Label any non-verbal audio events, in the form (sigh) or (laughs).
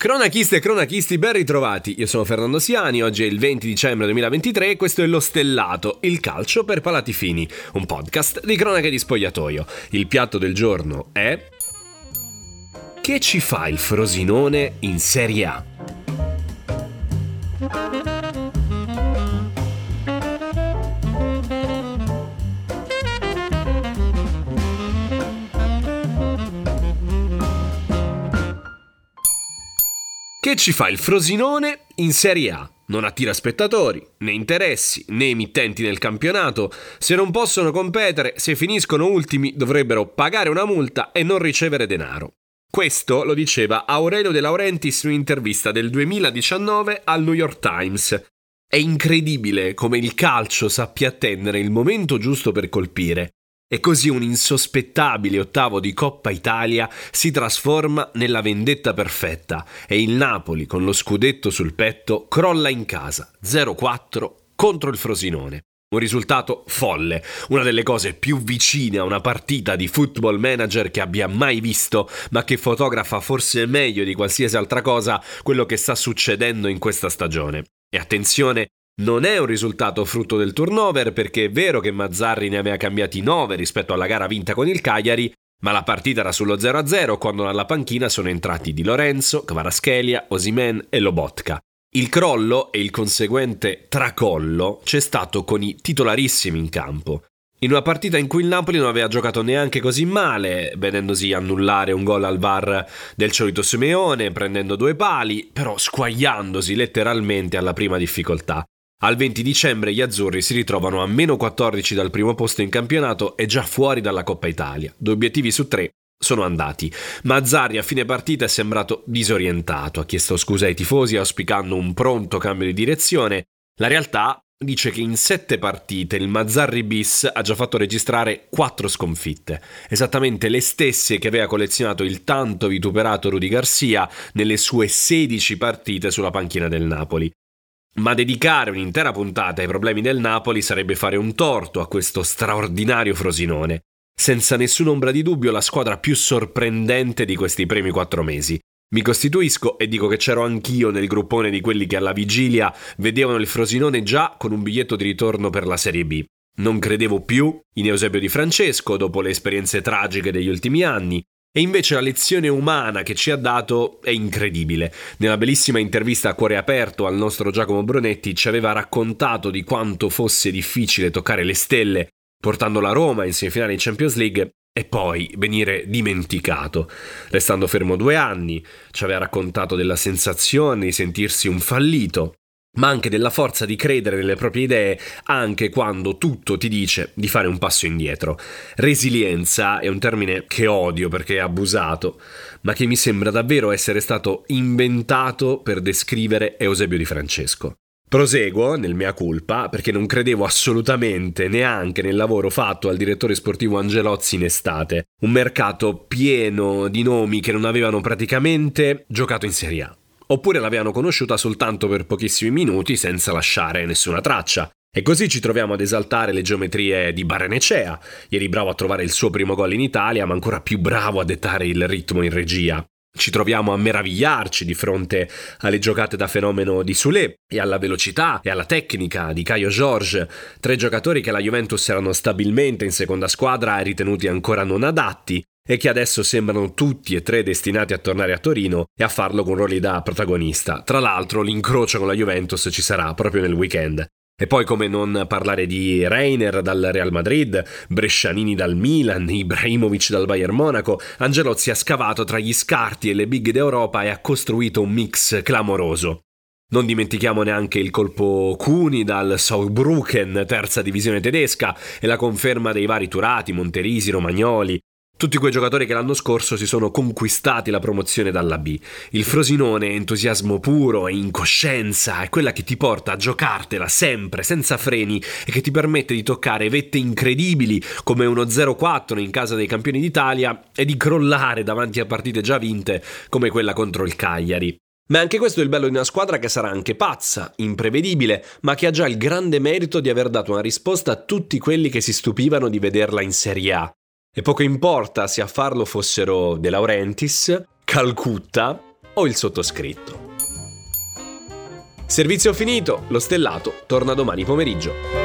Cronachiste e cronachisti, ben ritrovati. Io sono Fernando Siani, oggi è il 20 dicembre 2023 e questo è Lo Stellato, il calcio per palati fini, un podcast di cronache di spogliatoio. Il piatto del giorno è... Che ci fa il Frosinone in Serie A? Che ci fa il Frosinone in Serie A? Non attira spettatori, né interessi, né emittenti nel campionato. Se non possono competere, se finiscono ultimi, dovrebbero pagare una multa e non ricevere denaro. Questo lo diceva Aurelio De Laurentiis in un'intervista del 2019 al New York Times. È incredibile come il calcio sappia attendere il momento giusto per colpire e così un insospettabile ottavo di Coppa Italia si trasforma nella vendetta perfetta e il Napoli, con lo scudetto sul petto, crolla in casa 0-4 contro il Frosinone. Un risultato folle, una delle cose più vicine a una partita di football manager che abbia mai visto, ma che fotografa forse meglio di qualsiasi altra cosa quello che sta succedendo in questa stagione. E attenzione, non è un risultato frutto del turnover perché è vero che Mazzarri ne aveva cambiati 9 rispetto alla gara vinta con il Cagliari, ma la partita era sullo 0-0 quando alla panchina sono entrati Di Lorenzo, Kvaraschelia, Osimen e Lobotka. Il crollo e il conseguente tracollo c'è stato con i titolarissimi in campo. In una partita in cui il Napoli non aveva giocato neanche così male, vedendosi annullare un gol al VAR del solito Simeone, prendendo due pali, però squagliandosi letteralmente alla prima difficoltà. Al 20 dicembre gli azzurri si ritrovano a meno 14 dal primo posto in campionato e già fuori dalla Coppa Italia. Due obiettivi su tre sono andati. Mazzarri a fine partita è sembrato disorientato, ha chiesto scusa ai tifosi auspicando un pronto cambio di direzione. La realtà dice che in sette partite il Mazzarri bis ha già fatto registrare quattro sconfitte, esattamente le stesse che aveva collezionato il tanto vituperato Rudy Garcia nelle sue 16 partite sulla panchina del Napoli. Ma dedicare un'intera puntata ai problemi del Napoli sarebbe fare un torto a questo straordinario Frosinone. Senza nessuna ombra di dubbio la squadra più sorprendente di questi primi quattro mesi. Mi costituisco e dico che c'ero anch'io nel gruppone di quelli che alla vigilia vedevano il Frosinone già con un biglietto di ritorno per la Serie B. Non credevo più in Eusebio Di Francesco dopo le esperienze tragiche degli ultimi anni e invece la lezione umana che ci ha dato è incredibile. Nella bellissima intervista a cuore aperto al nostro Giacomo Brunetti ci aveva raccontato di quanto fosse difficile toccare le stelle portando la Roma in semifinale in Champions League e poi venire dimenticato. Restando fermo due anni, ci aveva raccontato della sensazione di sentirsi un fallito ma anche della forza di credere nelle proprie idee anche quando tutto ti dice di fare un passo indietro. Resilienza è un termine che odio perché è abusato, ma che mi sembra davvero essere stato inventato per descrivere Eusebio di Francesco. Proseguo nel mea culpa perché non credevo assolutamente neanche nel lavoro fatto al direttore sportivo Angelozzi in estate, un mercato pieno di nomi che non avevano praticamente giocato in Serie A oppure l'avevano conosciuta soltanto per pochissimi minuti senza lasciare nessuna traccia. E così ci troviamo ad esaltare le geometrie di Barenecea, ieri bravo a trovare il suo primo gol in Italia, ma ancora più bravo a dettare il ritmo in regia. Ci troviamo a meravigliarci di fronte alle giocate da fenomeno di Sule e alla velocità e alla tecnica di Caio George, tre giocatori che la Juventus erano stabilmente in seconda squadra e ritenuti ancora non adatti, e che adesso sembrano tutti e tre destinati a tornare a Torino e a farlo con ruoli da protagonista. Tra l'altro l'incrocio con la Juventus ci sarà proprio nel weekend. E poi come non parlare di Reiner dal Real Madrid, Brescianini dal Milan, (laughs) Ibrahimovic dal Bayern Monaco, Angelozzi ha scavato tra gli scarti e le big d'Europa e ha costruito un mix clamoroso. Non dimentichiamo neanche il colpo Cuni dal Saarbrücken, terza divisione tedesca, e la conferma dei vari Turati, Monterisi, Romagnoli, tutti quei giocatori che l'anno scorso si sono conquistati la promozione dalla B. Il Frosinone è entusiasmo puro e incoscienza, è quella che ti porta a giocartela sempre, senza freni e che ti permette di toccare vette incredibili come uno 0-4 in casa dei campioni d'Italia e di crollare davanti a partite già vinte come quella contro il Cagliari. Ma anche questo è il bello di una squadra che sarà anche pazza, imprevedibile, ma che ha già il grande merito di aver dato una risposta a tutti quelli che si stupivano di vederla in Serie A. E poco importa se a farlo fossero De Laurentiis, Calcutta o il sottoscritto. Servizio finito, lo stellato torna domani pomeriggio.